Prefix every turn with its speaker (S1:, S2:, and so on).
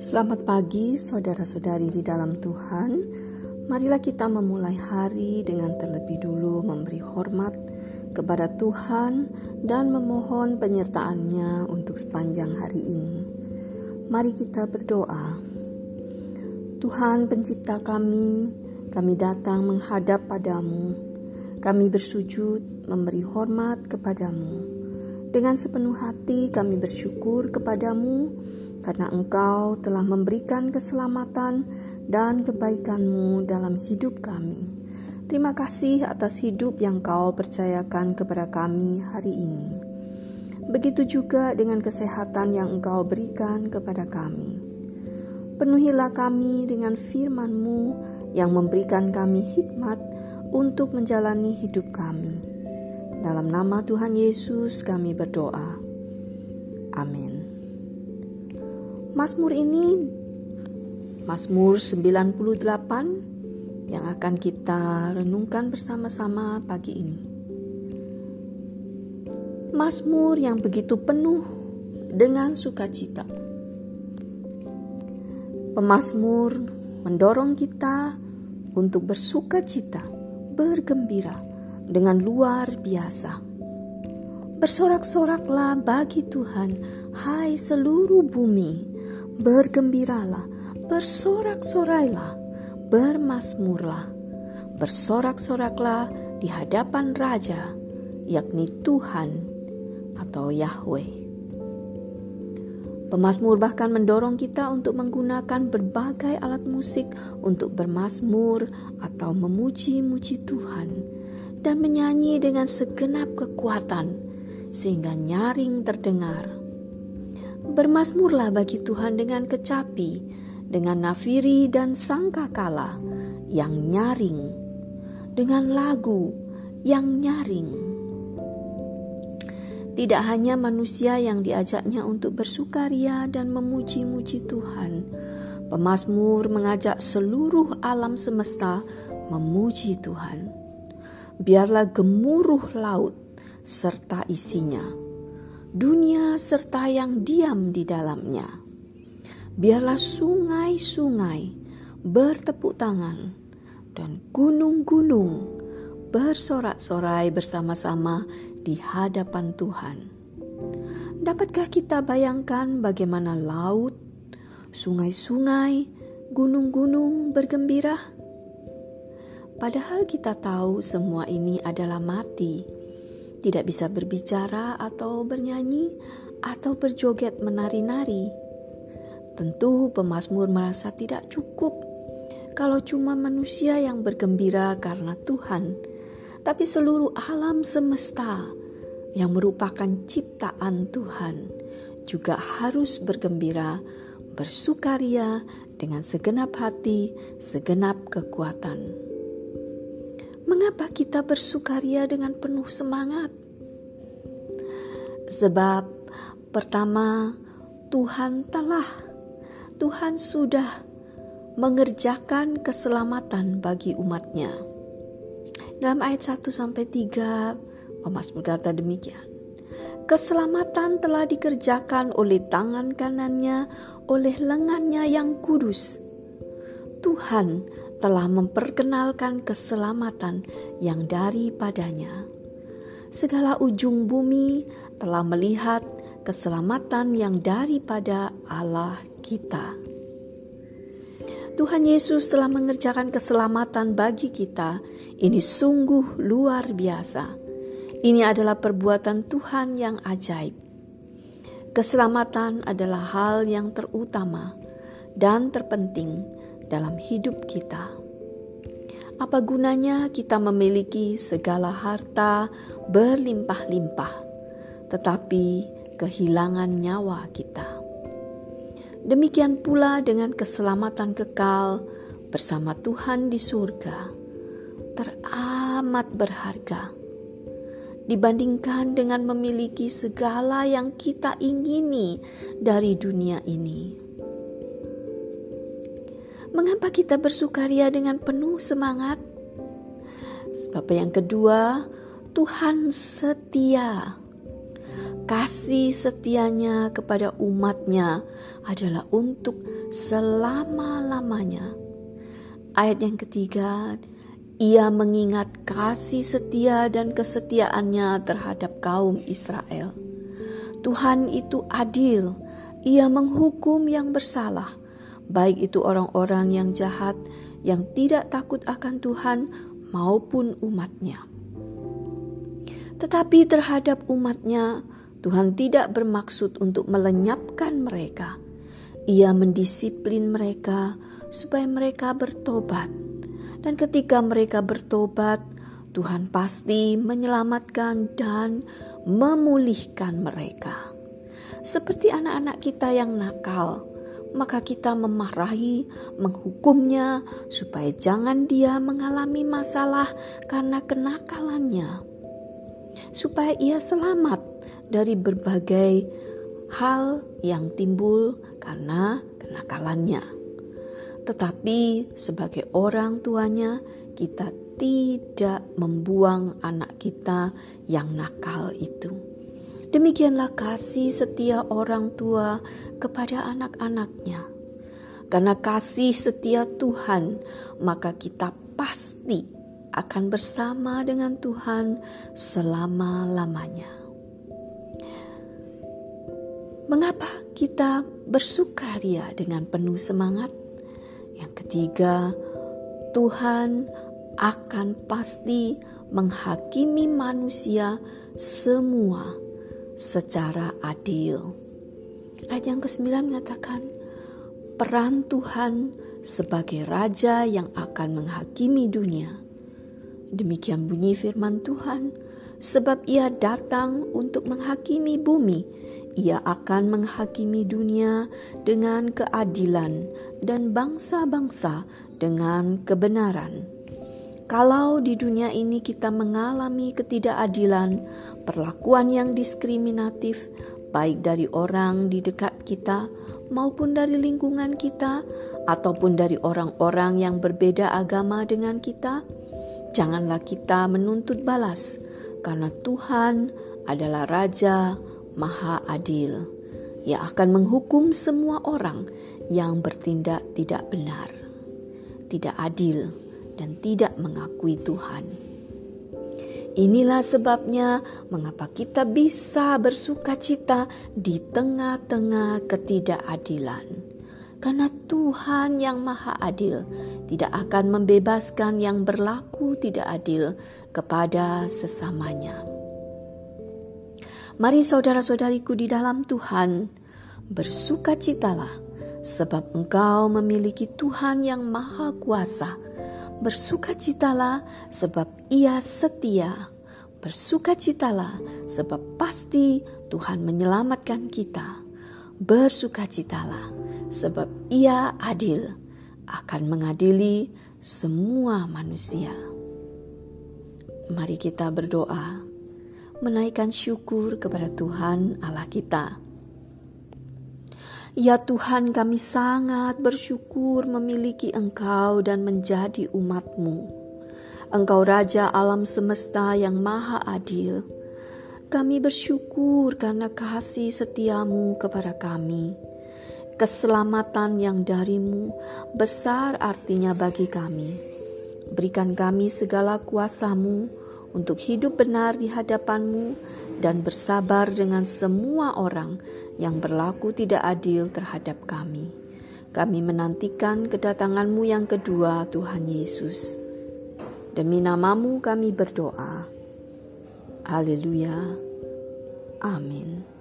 S1: Selamat pagi, saudara-saudari di dalam Tuhan. Marilah kita memulai hari dengan terlebih dulu memberi hormat kepada Tuhan dan memohon penyertaan-Nya untuk sepanjang hari ini. Mari kita berdoa. Tuhan pencipta kami, kami datang menghadap padamu. Kami bersujud memberi hormat kepadamu. Dengan sepenuh hati kami bersyukur kepadamu karena Engkau telah memberikan keselamatan dan kebaikan-Mu dalam hidup kami. Terima kasih atas hidup yang Kau percayakan kepada kami hari ini. Begitu juga dengan kesehatan yang Engkau berikan kepada kami. Penuhilah kami dengan firman-Mu yang memberikan kami hikmat untuk menjalani hidup kami. Dalam nama Tuhan Yesus kami berdoa. Amin. Mazmur ini Mazmur 98 yang akan kita renungkan bersama-sama pagi ini. Mazmur yang begitu penuh dengan sukacita. Pemazmur mendorong kita untuk bersukacita, bergembira dengan luar biasa. Bersorak-soraklah bagi Tuhan, hai seluruh bumi bergembiralah, bersorak-sorailah, bermasmurlah, bersorak-soraklah di hadapan Raja, yakni Tuhan atau Yahweh. Pemasmur bahkan mendorong kita untuk menggunakan berbagai alat musik untuk bermasmur atau memuji-muji Tuhan dan menyanyi dengan segenap kekuatan sehingga nyaring terdengar Bermasmurlah bagi Tuhan dengan kecapi, dengan nafiri dan sangkakala yang nyaring, dengan lagu yang nyaring. Tidak hanya manusia yang diajaknya untuk bersukaria dan memuji-muji Tuhan, pemazmur mengajak seluruh alam semesta memuji Tuhan. Biarlah gemuruh laut serta isinya dunia serta yang diam di dalamnya. Biarlah sungai-sungai bertepuk tangan dan gunung-gunung bersorak-sorai bersama-sama di hadapan Tuhan. Dapatkah kita bayangkan bagaimana laut, sungai-sungai, gunung-gunung bergembira? Padahal kita tahu semua ini adalah mati tidak bisa berbicara atau bernyanyi atau berjoget menari-nari. Tentu pemazmur merasa tidak cukup kalau cuma manusia yang bergembira karena Tuhan, tapi seluruh alam semesta yang merupakan ciptaan Tuhan juga harus bergembira, bersukaria dengan segenap hati, segenap kekuatan. Mengapa kita bersukaria dengan penuh semangat? Sebab pertama, Tuhan telah, Tuhan sudah mengerjakan keselamatan bagi umatnya. Dalam ayat 1 sampai 3, Pemasmur kata demikian. Keselamatan telah dikerjakan oleh tangan kanannya, oleh lengannya yang kudus. Tuhan telah memperkenalkan keselamatan yang daripadanya. Segala ujung bumi telah melihat keselamatan yang daripada Allah kita. Tuhan Yesus telah mengerjakan keselamatan bagi kita. Ini sungguh luar biasa. Ini adalah perbuatan Tuhan yang ajaib. Keselamatan adalah hal yang terutama dan terpenting dalam hidup kita. Apa gunanya kita memiliki segala harta berlimpah-limpah, tetapi kehilangan nyawa kita? Demikian pula dengan keselamatan kekal bersama Tuhan di surga, teramat berharga dibandingkan dengan memiliki segala yang kita ingini dari dunia ini. Mengapa kita bersukaria dengan penuh semangat? Sebab yang kedua, Tuhan setia. kasih setianya kepada umatnya adalah untuk selama-lamanya. Ayat yang ketiga, ia mengingat kasih setia dan kesetiaannya terhadap kaum Israel. Tuhan itu adil, ia menghukum yang bersalah, baik itu orang-orang yang jahat, yang tidak takut akan Tuhan, maupun umatnya. Tetapi terhadap umatnya, Tuhan tidak bermaksud untuk melenyapkan mereka. Ia mendisiplin mereka supaya mereka bertobat. Dan ketika mereka bertobat, Tuhan pasti menyelamatkan dan memulihkan mereka. Seperti anak-anak kita yang nakal, maka kita memarahi, menghukumnya supaya jangan dia mengalami masalah karena kenakalannya. Supaya ia selamat dari berbagai hal yang timbul karena kenakalannya. Tetapi sebagai orang tuanya, kita tidak membuang anak kita yang nakal itu. Demikianlah kasih setia orang tua kepada anak-anaknya. Karena kasih setia Tuhan, maka kita pasti akan bersama dengan Tuhan selama-lamanya. Mengapa kita bersukaria dengan penuh semangat? Yang ketiga, Tuhan akan pasti menghakimi manusia semua secara adil. Ayat yang ke-9 mengatakan, peran Tuhan sebagai raja yang akan menghakimi dunia. Demikian bunyi firman Tuhan, sebab ia datang untuk menghakimi bumi ia akan menghakimi dunia dengan keadilan dan bangsa-bangsa dengan kebenaran. Kalau di dunia ini kita mengalami ketidakadilan, perlakuan yang diskriminatif, baik dari orang di dekat kita maupun dari lingkungan kita, ataupun dari orang-orang yang berbeda agama dengan kita, janganlah kita menuntut balas, karena Tuhan adalah Raja, Maha Adil. Ia akan menghukum semua orang yang bertindak tidak benar, tidak adil, dan tidak mengakui Tuhan. Inilah sebabnya mengapa kita bisa bersuka cita di tengah-tengah ketidakadilan. Karena Tuhan yang Maha Adil tidak akan membebaskan yang berlaku tidak adil kepada sesamanya. Mari saudara-saudariku di dalam Tuhan, bersukacitalah sebab engkau memiliki Tuhan yang maha kuasa. Bersukacitalah sebab ia setia. Bersukacitalah sebab pasti Tuhan menyelamatkan kita. Bersukacitalah sebab ia adil akan mengadili semua manusia. Mari kita berdoa menaikkan syukur kepada Tuhan Allah kita. Ya Tuhan kami sangat bersyukur memiliki Engkau dan menjadi umatmu. Engkau Raja alam semesta yang maha adil. Kami bersyukur karena kasih setiamu kepada kami. Keselamatan yang darimu besar artinya bagi kami. Berikan kami segala kuasamu untuk hidup benar di hadapanmu dan bersabar dengan semua orang yang berlaku tidak adil terhadap kami. Kami menantikan kedatanganmu yang kedua Tuhan Yesus. Demi namamu kami berdoa. Haleluya. Amin.